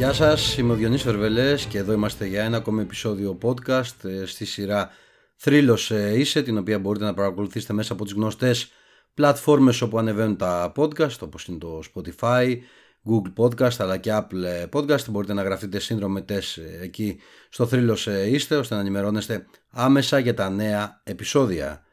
Γεια σας, είμαι ο Διονύσης Φερβελές και εδώ είμαστε για ένα ακόμη επεισόδιο podcast ε, στη σειρά Θρύλος ε, είσαι, την οποία μπορείτε να παρακολουθήσετε μέσα από τις γνωστές πλατφόρμες όπου ανεβαίνουν τα podcast όπως είναι το Spotify, Google Podcast αλλά και Apple Podcast μπορείτε να γραφτείτε συνδρομητές ε, εκεί στο Θρύλος είστε ώστε να ενημερώνεστε άμεσα για τα νέα επεισόδια.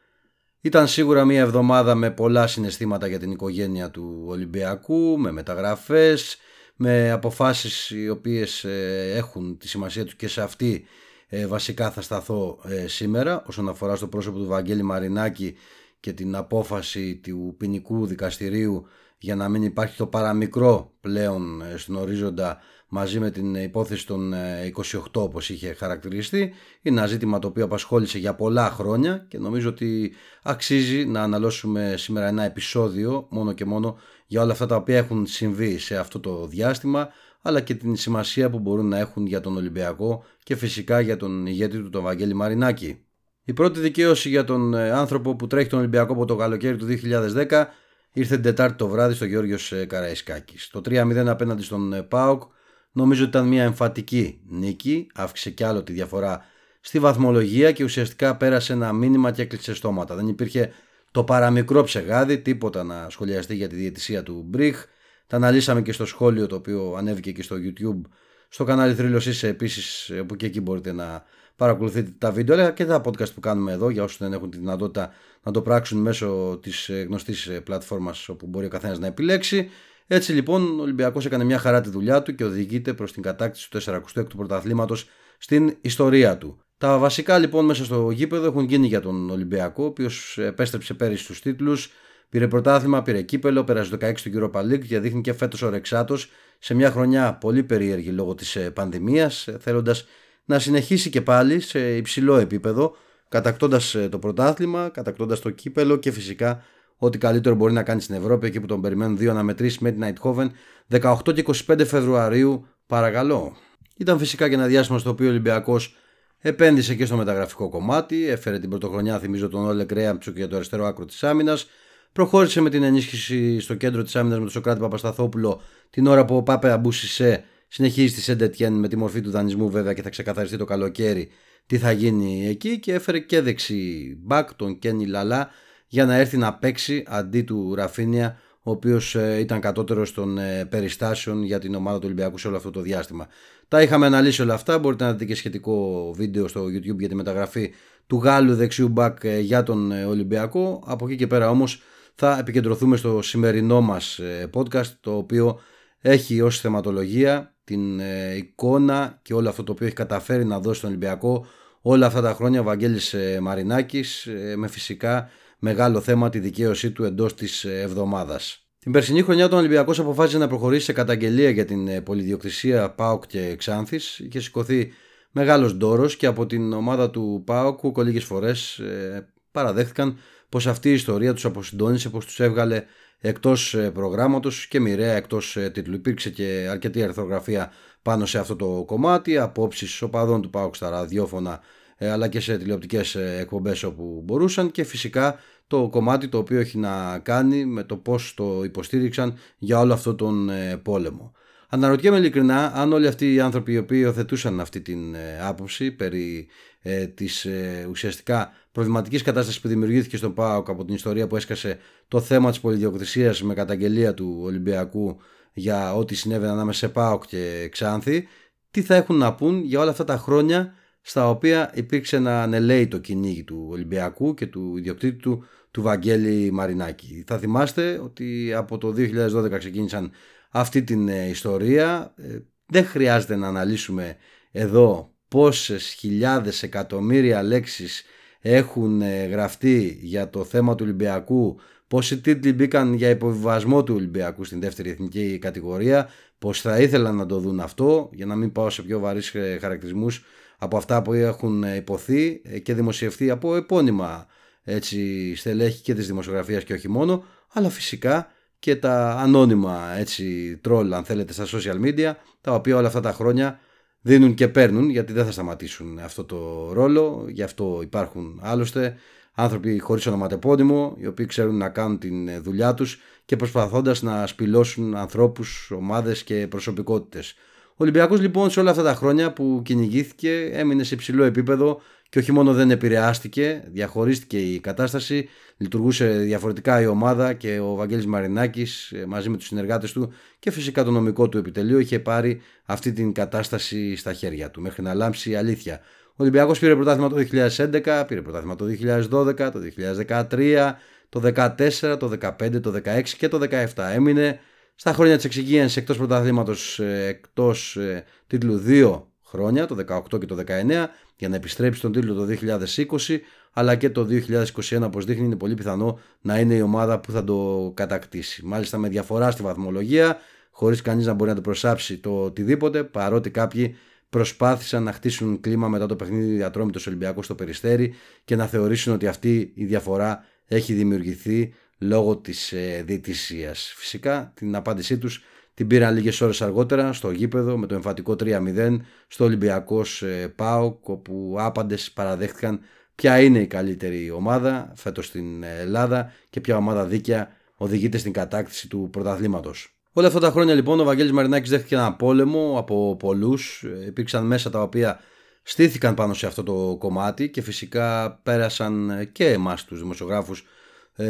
Ήταν σίγουρα μια εβδομάδα με πολλά συναισθήματα για την οικογένεια του Ολυμπιακού, με μεταγραφές, με αποφάσεις οι οποίες ε, έχουν τη σημασία τους και σε αυτή ε, βασικά θα σταθώ ε, σήμερα όσον αφορά στο πρόσωπο του Βαγγέλη Μαρινάκη και την απόφαση του ποινικού δικαστηρίου για να μην υπάρχει το παραμικρό πλέον στον ορίζοντα μαζί με την υπόθεση των 28 όπως είχε χαρακτηριστεί είναι ένα ζήτημα το οποίο απασχόλησε για πολλά χρόνια και νομίζω ότι αξίζει να αναλώσουμε σήμερα ένα επεισόδιο μόνο και μόνο για όλα αυτά τα οποία έχουν συμβεί σε αυτό το διάστημα αλλά και την σημασία που μπορούν να έχουν για τον Ολυμπιακό και φυσικά για τον ηγέτη του τον Βαγγέλη Μαρινάκη. Η πρώτη δικαίωση για τον ε, άνθρωπο που τρέχει τον Ολυμπιακό από το καλοκαίρι του 2010 ήρθε την Τετάρτη το βράδυ στο Γιώργος ε, Καραϊσκάκης. Το 3-0 απέναντι στον ε, ΠΑΟΚ νομίζω ότι ήταν μια εμφατική νίκη, αύξησε κι άλλο τη διαφορά στη βαθμολογία και ουσιαστικά πέρασε ένα μήνυμα και έκλεισε στόματα. Δεν υπήρχε το παραμικρό ψεγάδι, τίποτα να σχολιαστεί για τη διαιτησία του Μπριχ. Τα αναλύσαμε και στο σχόλιο το οποίο ανέβηκε και στο YouTube. Στο κανάλι Θρύλος είσαι επίσης που και εκεί μπορείτε να παρακολουθείτε τα βίντεο αλλά και τα podcast που κάνουμε εδώ για όσους δεν έχουν τη δυνατότητα να το πράξουν μέσω της γνωστής πλατφόρμας όπου μπορεί ο καθένας να επιλέξει. Έτσι λοιπόν ο Ολυμπιακός έκανε μια χαρά τη δουλειά του και οδηγείται προς την κατάκτηση του 46ου πρωταθλήματος στην ιστορία του. Τα βασικά λοιπόν μέσα στο γήπεδο έχουν γίνει για τον Ολυμπιακό, ο οποίος επέστρεψε πέρυσι στους τίτλους, πήρε πρωτάθλημα, πήρε κύπελο, πέρασε το 16 του Europa League και δείχνει και φέτος ο Ρεξάτος σε μια χρονιά πολύ περίεργη λόγω της ε, πανδημίας, ε, θέλοντας να συνεχίσει και πάλι σε υψηλό επίπεδο, κατακτώντας ε, το πρωτάθλημα, κατακτώντας το κύπελο και φυσικά ό,τι καλύτερο μπορεί να κάνει στην Ευρώπη, εκεί που τον περιμένουν δύο να μετρήσει με την Νάιτχόβεν 18 και 25 Φεβρουαρίου, παρακαλώ. Ήταν φυσικά και ένα διάστημα στο οποίο ο Ολυμπιακός Επένδυσε και στο μεταγραφικό κομμάτι, έφερε την πρωτοχρονιά, θυμίζω τον Όλε Κρέαμψο και για το αριστερό άκρο της άμυνας. Προχώρησε με την ενίσχυση στο κέντρο της άμυνας με τον Σοκράτη Παπασταθόπουλο την ώρα που ο Πάπε Αμπούσισε συνεχίζει τη Σεντετιέν με τη μορφή του δανεισμού βέβαια και θα ξεκαθαριστεί το καλοκαίρι τι θα γίνει εκεί και έφερε και δεξί μπακ τον Κένι Λαλά για να έρθει να παίξει αντί του Ραφίνια ο οποίος ε, ήταν κατώτερος των ε, περιστάσεων για την ομάδα του Ολυμπιακού σε όλο αυτό το διάστημα. Τα είχαμε αναλύσει όλα αυτά. Μπορείτε να δείτε και σχετικό βίντεο στο YouTube για τη μεταγραφή του Γάλλου δεξιού μπακ ε, για τον Ολυμπιακό. Από εκεί και πέρα όμως θα επικεντρωθούμε στο σημερινό μας podcast το οποίο έχει ως θεματολογία την εικόνα και όλο αυτό το οποίο έχει καταφέρει να δώσει στον Ολυμπιακό όλα αυτά τα χρόνια ο Βαγγέλης Μαρινάκης με φυσικά μεγάλο θέμα τη δικαίωσή του εντός της εβδομάδας. Την περσινή χρονιά τον Ολυμπιακός αποφάσισε να προχωρήσει σε καταγγελία για την ε, πολυδιοκτησία ΠΑΟΚ και Ξάνθης. Είχε σηκωθεί μεγάλος ντόρος και από την ομάδα του ΠΑΟΚ που λίγες φορές ε, παραδέχτηκαν πως αυτή η ιστορία τους αποσυντώνησε, πως τους έβγαλε εκτός ε, προγράμματος και μοιραία εκτός τίτλου. Υπήρξε και αρκετή αρθρογραφία πάνω σε αυτό το κομμάτι, απόψεις οπαδών του ΠΑΟΚ στα ραδιόφωνα ε, αλλά και σε τηλεοπτικές ε, εκπομπές όπου μπορούσαν και φυσικά το κομμάτι το οποίο έχει να κάνει με το πώς το υποστήριξαν για όλο αυτό τον ε, πόλεμο. Αναρωτιέμαι ειλικρινά αν όλοι αυτοί οι άνθρωποι οι οποίοι υιοθετούσαν αυτή την άποψη περί ε, της ουσιαστικά προβληματικής κατάστασης που δημιουργήθηκε στον ΠΑΟΚ από την ιστορία που έσκασε το θέμα της πολυδιοκτησίας με καταγγελία του Ολυμπιακού για ό,τι συνέβαινε ανάμεσα σε ΠΑΟΚ και Ξάνθη τι θα έχουν να πούν για όλα αυτά τα χρόνια στα οποία υπήρξε ένα το κυνήγι του Ολυμπιακού και του ιδιοκτήτη του, του Βαγγέλη Μαρινάκη. Θα θυμάστε ότι από το 2012 ξεκίνησαν αυτή την ε, ιστορία. Ε, δεν χρειάζεται να αναλύσουμε εδώ πόσες χιλιάδες εκατομμύρια λέξεις έχουν ε, γραφτεί για το θέμα του Ολυμπιακού, πόσοι τίτλοι μπήκαν για υποβιβασμό του Ολυμπιακού στην δεύτερη εθνική κατηγορία, πως θα ήθελαν να το δουν αυτό, για να μην πάω σε πιο βαρύς χαρακτηρισμούς από αυτά που έχουν υποθεί και δημοσιευθεί από επώνυμα έτσι, στελέχη και της δημοσιογραφίας και όχι μόνο, αλλά φυσικά και τα ανώνυμα έτσι, τρόλ αν θέλετε στα social media, τα οποία όλα αυτά τα χρόνια δίνουν και παίρνουν γιατί δεν θα σταματήσουν αυτό το ρόλο, γι' αυτό υπάρχουν άλλωστε άνθρωποι χωρίς ονοματεπώνυμο, οι οποίοι ξέρουν να κάνουν την δουλειά τους και προσπαθώντας να σπηλώσουν ανθρώπους, ομάδες και προσωπικότητες. Ο Ολυμπιακός λοιπόν σε όλα αυτά τα χρόνια που κυνηγήθηκε έμεινε σε υψηλό επίπεδο και όχι μόνο δεν επηρεάστηκε, διαχωρίστηκε η κατάσταση, λειτουργούσε διαφορετικά η ομάδα και ο Βαγγέλης Μαρινάκης ε, μαζί με τους συνεργάτες του και φυσικά το νομικό του επιτελείο είχε πάρει αυτή την κατάσταση στα χέρια του μέχρι να λάμψει η αλήθεια. Ο Ολυμπιακός πήρε πρωτάθλημα το 2011, πήρε πρωτάθλημα το 2012, το 2013, το 2014, το 2015, το 2016 και το 2017. Έμεινε στα χρόνια της εξυγίανσης εκτός πρωταθλήματος, ε, εκτός ε, τίτλου 2 χρόνια, το 18 και το 19, για να επιστρέψει τον τίτλο το 2020, αλλά και το 2021, όπως δείχνει, είναι πολύ πιθανό να είναι η ομάδα που θα το κατακτήσει. Μάλιστα με διαφορά στη βαθμολογία, χωρίς κανείς να μπορεί να το προσάψει το οτιδήποτε, παρότι κάποιοι προσπάθησαν να χτίσουν κλίμα μετά το παιχνίδι διατρόμητος Ολυμπιακός στο Περιστέρι και να θεωρήσουν ότι αυτή η διαφορά έχει δημιουργηθεί λόγω της ε, Φυσικά την απάντησή τους την πήραν λίγες ώρες αργότερα στο γήπεδο με το εμφατικό 3-0 στο Ολυμπιακός ε, ΠΑΟΚ, όπου άπαντες παραδέχτηκαν ποια είναι η καλύτερη ομάδα φέτος στην Ελλάδα και ποια ομάδα δίκαια οδηγείται στην κατάκτηση του πρωταθλήματος. Όλα αυτά τα χρόνια λοιπόν ο Βαγγέλης Μαρινάκης δέχτηκε ένα πόλεμο από πολλούς. Υπήρξαν μέσα τα οποία στήθηκαν πάνω σε αυτό το κομμάτι και φυσικά πέρασαν και εμάς τους δημοσιογράφους ε,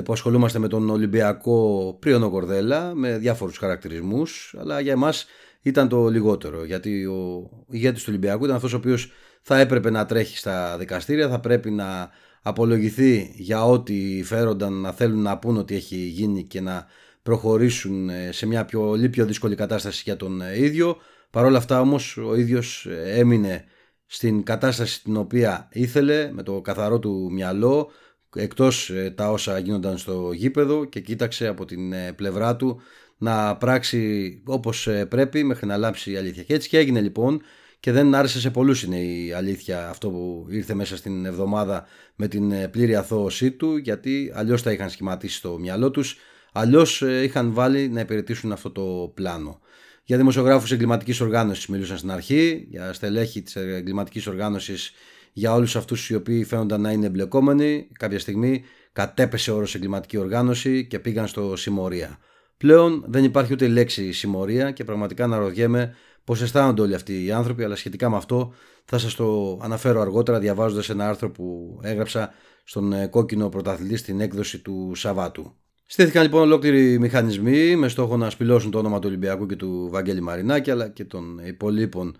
που ασχολούμαστε με τον Ολυμπιακό Πρίονο Κορδέλα με διάφορους χαρακτηρισμούς αλλά για εμάς ήταν το λιγότερο γιατί ο ηγέτης του Ολυμπιακού ήταν αυτός ο οποίος θα έπρεπε να τρέχει στα δικαστήρια θα πρέπει να απολογηθεί για ό,τι φέρονταν να θέλουν να πούν ότι έχει γίνει και να προχωρήσουν ε, σε μια πολύ πιο δύσκολη κατάσταση για τον ε, ίδιο. Παρόλα αυτά όμως ο ίδιος έμεινε στην κατάσταση την οποία ήθελε με το καθαρό του μυαλό εκτός ε, τα όσα γίνονταν στο γήπεδο και κοίταξε από την ε, πλευρά του να πράξει όπως ε, πρέπει μέχρι να λάψει η αλήθεια. Και έτσι και έγινε λοιπόν και δεν άρεσε σε πολλούς είναι η αλήθεια αυτό που ήρθε μέσα στην εβδομάδα με την πλήρη αθώωσή του γιατί αλλιώς τα είχαν σχηματίσει στο μυαλό τους αλλιώς είχαν βάλει να υπηρετήσουν αυτό το πλάνο. Για δημοσιογράφους εγκληματικής οργάνωσης μιλούσαν στην αρχή, για στελέχη της εγκληματικής οργάνωσης για όλους αυτούς οι οποίοι φαίνονταν να είναι εμπλεκόμενοι κάποια στιγμή κατέπεσε όρος εγκληματική οργάνωση και πήγαν στο συμμορία. Πλέον δεν υπάρχει ούτε λέξη συμμορία και πραγματικά αναρωτιέμαι πώς αισθάνονται όλοι αυτοί οι άνθρωποι αλλά σχετικά με αυτό θα σας το αναφέρω αργότερα διαβάζοντας ένα άρθρο που έγραψα στον ε, κόκκινο πρωταθλητή στην έκδοση του Σαββάτου. Στήθηκαν λοιπόν ολόκληροι μηχανισμοί με στόχο να σπηλώσουν το όνομα του Ολυμπιακού και του Βαγγέλη Μαρινάκη αλλά και των υπολείπων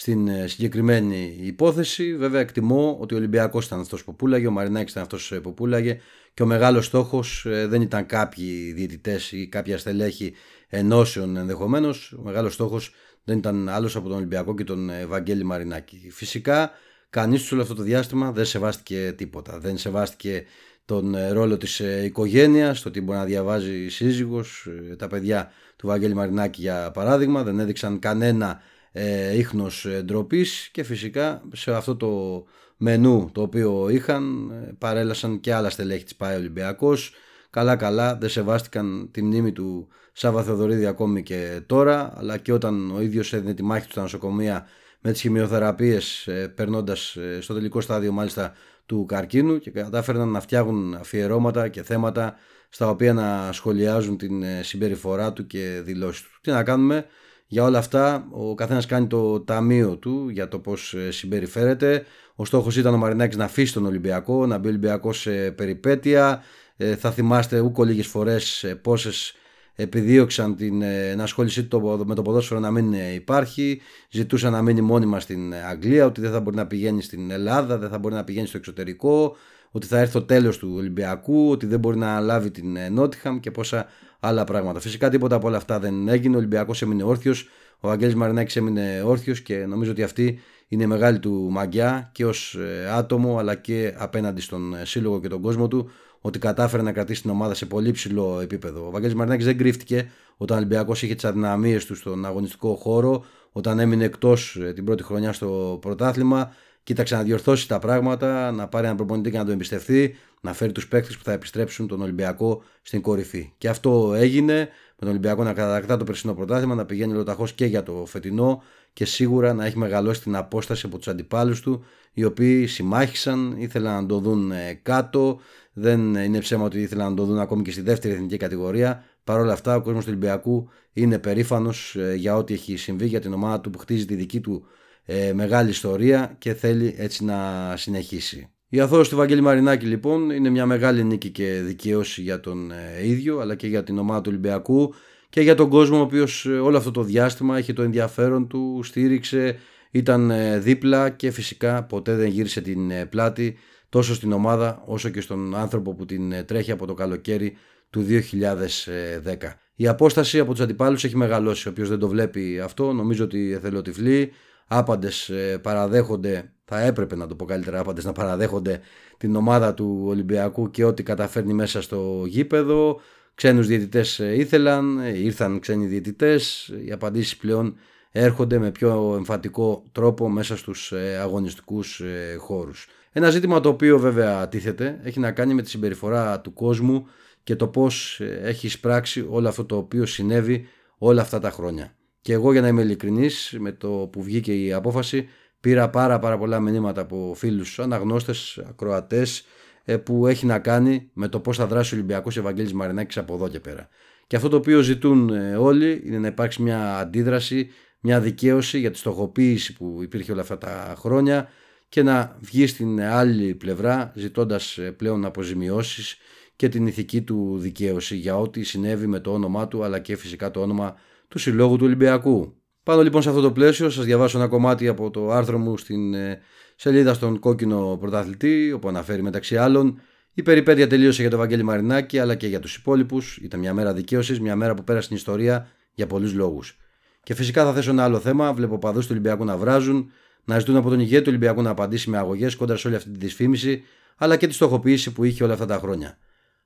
στην ε, συγκεκριμένη υπόθεση. Βέβαια, εκτιμώ ότι ο Ολυμπιακός ήταν αυτός που πούλαγε, ο Μαρινάκης ήταν αυτός ε, που πούλαγε και ο μεγάλος στόχος ε, δεν ήταν κάποιοι διαιτητές ή κάποια στελέχη ενώσεων ενδεχομένως. Ο μεγάλος στόχος δεν ήταν άλλος από τον Ολυμπιακό και τον Βαγγέλη Μαρινάκη. Φυσικά, κανείς όλο αυτό το διάστημα δεν σεβάστηκε τίποτα. Δεν σεβάστηκε τον ρόλο της οικογένειας, το ότι μπορεί να διαβάζει η σύζυγος, τα παιδιά του Βαγγέλη Μαρινάκη για παράδειγμα, δεν έδειξαν κανένα ε, ίχνος ε, ντροπής και φυσικά σε αυτό το μενού το οποίο είχαν ε, παρέλασαν και άλλα στελέχη της ΠΑΕ Ολυμπιακός καλά καλά δεν σεβάστηκαν τη μνήμη του Σάβα Θεοδωρίδη ακόμη και τώρα αλλά και όταν ο ίδιος έδινε τη μάχη του στα νοσοκομεία με τις χημειοθεραπείες ε, περνώντας στο τελικό στάδιο μάλιστα του καρκίνου και κατάφεραν να φτιάχνουν αφιερώματα και θέματα στα οποία να σχολιάζουν την συμπεριφορά του και δηλώσεις του. Τι να κάνουμε, για όλα αυτά ο καθένας κάνει το ταμείο του για το πώς ε, συμπεριφέρεται. Ο στόχος ήταν ο Μαρινάκης να αφήσει τον Ολυμπιακό, να μπει ο Ολυμπιακός σε περιπέτεια. Ε, θα θυμάστε ούκο λίγες φορές ε, πόσες επιδίωξαν την ενασχόλησή του με το ποδόσφαιρο να μην υπάρχει. Ζητούσαν να μείνει μόνιμα στην Αγγλία, ότι δεν θα μπορεί να πηγαίνει στην Ελλάδα, δεν θα μπορεί να πηγαίνει στο εξωτερικό, ότι θα έρθει το τέλος του Ολυμπιακού, ότι δεν μπορεί να λάβει την Νότιχαμ και πόσα άλλα πράγματα. Φυσικά τίποτα από όλα αυτά δεν έγινε. Ο Ολυμπιακός έμεινε όρθιος, ο Αγγέλης Μαρινάκης έμεινε όρθιος και νομίζω ότι αυτή είναι μεγάλη του μαγιά και ως ε, άτομο αλλά και απέναντι στον ε, σύλλογο και τον κόσμο του ότι κατάφερε να κρατήσει την ομάδα σε πολύ ψηλό επίπεδο. Ο Βαγγέλης Μαρινάκης δεν κρύφτηκε όταν ο Ολυμπιακός είχε τις αδυναμίες του στον αγωνιστικό χώρο, όταν έμεινε εκτός ε, την πρώτη χρονιά στο πρωτάθλημα κοίταξε να διορθώσει τα πράγματα, να πάρει έναν προπονητή και να τον εμπιστευτεί, να φέρει τους παίκτες που θα επιστρέψουν τον Ολυμπιακό στην κορυφή. Και αυτό έγινε με τον Ολυμπιακό να κατακτά το περσινό πρωτάθλημα, να πηγαίνει λοταχώ και για το φετινό και σίγουρα να έχει μεγαλώσει την απόσταση από τους αντιπάλους του, οι οποίοι συμμάχησαν, ήθελαν να το δουν ε, κάτω. Δεν είναι ψέμα ότι ήθελαν να το δουν ακόμη και στη δεύτερη εθνική κατηγορία. Παρ' όλα αυτά, ο κόσμος του Ολυμπιακού είναι περήφανος ε, για ό,τι έχει συμβεί για την ομάδα του που χτίζει τη δική του ε, μεγάλη ιστορία και θέλει έτσι να συνεχίσει. Η αθώωση του Βαγγέλη Μαρινάκη λοιπόν είναι μια μεγάλη νίκη και δικαίωση για τον ε, ίδιο αλλά και για την ομάδα του Ολυμπιακού και για τον κόσμο ο οποίος ε, όλο αυτό το διάστημα είχε το ενδιαφέρον του, στήριξε, ήταν ε, δίπλα και φυσικά ποτέ δεν γύρισε την πλάτη τόσο στην ομάδα όσο και στον άνθρωπο που την τρέχει από το καλοκαίρι του 2010. Η απόσταση από τους αντιπάλους έχει μεγαλώσει. Όποιος δεν το βλέπει αυτό νομίζω ότι εθελοτυφλεί άπαντες ε, παραδέχονται, θα έπρεπε να το πω καλύτερα, άπαντες να παραδέχονται την ομάδα του Ολυμπιακού και ό,τι καταφέρνει μέσα στο γήπεδο. Ξένους διαιτητές ε, ήθελαν, ε, ήρθαν ξένοι διαιτητές, οι απαντήσεις πλέον έρχονται με πιο εμφατικό τρόπο μέσα στους αγωνιστικούς χώρους. Ένα ζήτημα το οποίο βέβαια τίθεται έχει να κάνει με τη συμπεριφορά του κόσμου και το πώς έχει εισπράξει όλο αυτό το οποίο συνέβη όλα αυτά τα χρόνια. Και εγώ για να είμαι ειλικρινής με το που βγήκε η απόφαση πήρα πάρα πάρα πολλά μηνύματα από φίλους αναγνώστες, ακροατές ε, που έχει να κάνει με το πώς θα δράσει ο Ολυμπιακός Ευαγγέλης Μαρινάκης από εδώ και πέρα. Και αυτό το οποίο ζητούν ε, όλοι είναι να υπάρξει μια αντίδραση, μια δικαίωση για τη στοχοποίηση που υπήρχε όλα αυτά τα χρόνια και να βγει στην άλλη πλευρά ζητώντας ε, πλέον αποζημιώσεις και την ηθική του δικαίωση για ό,τι συνέβη με το όνομά του αλλά και φυσικά το όνομα του Συλλόγου του Ολυμπιακού. Πάνω λοιπόν σε αυτό το πλαίσιο σας διαβάσω ένα κομμάτι από το άρθρο μου στην ε, σελίδα στον κόκκινο πρωταθλητή όπου αναφέρει μεταξύ άλλων η περιπέτεια τελείωσε για τον Βαγγέλη Μαρινάκη αλλά και για τους υπόλοιπους. Ήταν μια μέρα δικαίωσης, μια μέρα που πέρασε στην ιστορία για πολλούς λόγους. Και φυσικά θα θέσω ένα άλλο θέμα. Βλέπω παδούς του Ολυμπιακού να βράζουν, να ζητούν από τον ηγέτη του Ολυμπιακού να απαντήσει με αγωγές κόντρα σε όλη αυτή τη δυσφήμιση, αλλά και τη στοχοποίηση που είχε όλα αυτά τα χρόνια.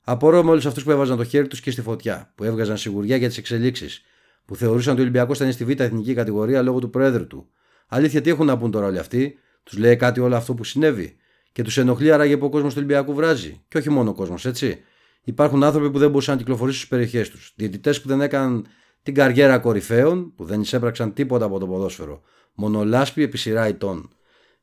Απορώ με όλους αυτούς που έβαζαν το χέρι τους και στη φωτιά, που έβγαζαν σιγουριά για τις εξελίξεις, που θεωρούσαν ότι ο Ολυμπιακός ήταν στη β' εθνική κατηγορία λόγω του Προέδρου του. Αλήθεια, τι έχουν να πούν τώρα όλοι αυτοί, τους λέει κάτι όλο αυτό που συνέβη; Και τους ενοχλεί άραγε που ο κόσμος του Ολυμπιακού βράζει. Και όχι μόνο ο κόσμος, έτσι. Υπάρχουν άνθρωποι που δεν μπορούσαν να κυκλοφορήσουν στις περιοχές τους. Διαιτητές που δεν έκαναν την καριέρα κορυφαίων, που δεν εισέπραξαν τίποτα από το ποδόσφαιρο. Μονολάσπη επί σειρά ετών.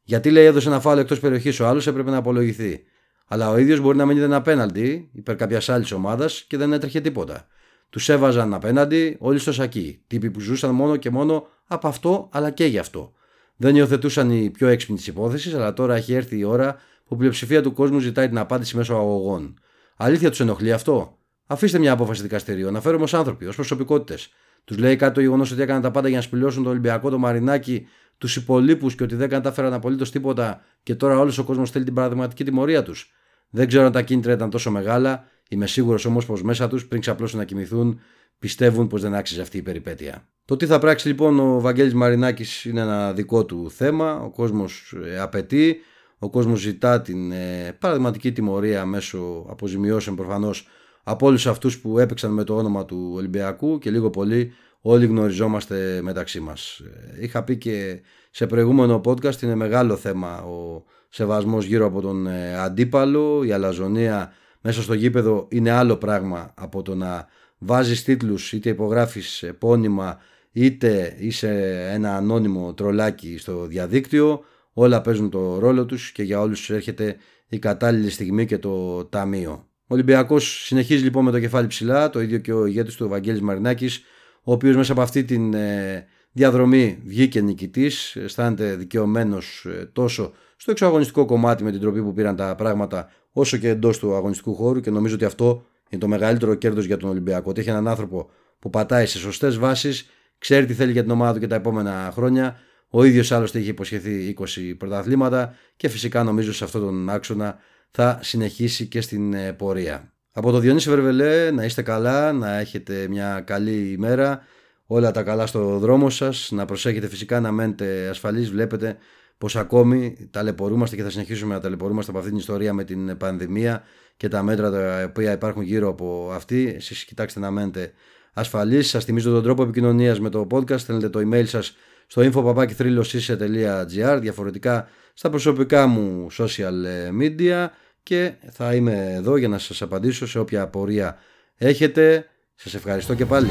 Γιατί λέει έδωσε ένα φάλο εκτός περιοχής, ο άλλος έπρεπε να απολογηθεί. Αλλά ο ίδιος μπορεί να μην ήταν απέναντι υπέρ κάποιας άλλης ομάδας και δεν έτρεχε τίποτα. Τους έβαζαν απέναντι όλοι στο σακί. Τύποι που ζούσαν μόνο και μόνο από αυτό αλλά και γι' αυτό. Δεν υιοθετούσαν οι πιο έξυπνοι της υπόθεσης, αλλά τώρα έχει έρθει η ώρα που η πλειοψηφία του κόσμου ζητάει την απάντηση μέσω αγωγών. Αλήθεια τους ενοχλεί αυτό; Αφήστε μια απόφαση δικαστηρίου. Να φέρουμε ως άνθρωποι, ως προσωπικότητες. Τους λέει κάτι το γεγονός ότι έκαναν τα πάντα για να σπηλώσουν το Ολυμπιακό, το Μαρινάκι, τους υπολείπους και ότι δεν κατάφεραν απολύτως τίποτα και τώρα όλος ο κόσμος θέλει την παραδειγματική τιμωρία τους. Δεν ξέρω αν τα κίνητρα ήταν τόσο μεγάλα Είμαι σίγουρος όμως πως μέσα τους, πριν ξαπλώσουν να κοιμηθούν, πιστεύουν πως δεν άξιζε αυτή η περιπέτεια. Το τι θα πράξει λοιπόν ο Βαγγέλης Μαρινάκης είναι ένα δικό του θέμα. Ο κόσμος ε, απαιτεί, ο κόσμος ζητά την ε, παραδειγματική τιμωρία μέσω αποζημιώσεων προφανώς από όλους αυτούς που έπαιξαν με το όνομα του Ολυμπιακού και λίγο πολύ όλοι γνωριζόμαστε μεταξύ μας. Ε, είχα πει και σε προηγούμενο podcast είναι μεγάλο θέμα ο σεβασμός γύρω από τον αντίπαλο, η αλαζονία μέσα στο γήπεδο είναι άλλο πράγμα από το να βάζεις τίτλους είτε υπογράφεις επώνυμα είτε είσαι ένα ανώνυμο τρολάκι στο διαδίκτυο. Όλα παίζουν το ρόλο τους και για όλους έρχεται η κατάλληλη στιγμή και το ταμείο. Ο Ολυμπιακός συνεχίζει λοιπόν με το κεφάλι ψηλά, το ίδιο και ο ηγέτης του Ευαγγέλης Μαρινάκης, ο οποίος μέσα από αυτή τη ε, διαδρομή βγήκε νικητής, αισθάνεται δικαιωμένος ε, τόσο στο εξωαγωνιστικό κομμάτι με την τροπή που πήραν τα πράγματα όσο και εντός του αγωνιστικού χώρου και νομίζω ότι αυτό είναι το μεγαλύτερο κέρδος για τον Ολυμπιακό. Ότι έχει έναν άνθρωπο που πατάει σε σωστές βάσεις, ξέρει τι θέλει για την ομάδα του και τα επόμενα χρόνια. Ο ίδιος άλλωστε είχε υποσχεθεί 20 πρωταθλήματα και φυσικά νομίζω σε αυτόν τον άξονα θα συνεχίσει και στην ε, πορεία. Από το Διονύση Βερβελέ να είστε καλά, να έχετε μια καλή ημέρα, όλα τα καλά στο δρόμο σας, να προσέχετε φυσικά να μένετε ασφαλείς, βλέπετε πως ακόμη ταλαιπωρούμαστε και θα συνεχίσουμε να ταλαιπωρούμαστε από αυτή την ιστορία με την πανδημία και τα μέτρα τα οποία υπάρχουν γύρω από αυτή. Εσείς κοιτάξτε να μένετε ασφαλείς. Σας θυμίζω τον τρόπο επικοινωνίας με το podcast. Στέλνετε το email σας στο info.papakithrilosise.gr διαφορετικά στα προσωπικά μου social media και θα είμαι εδώ για να σας απαντήσω σε όποια απορία έχετε. Σας ευχαριστώ και πάλι.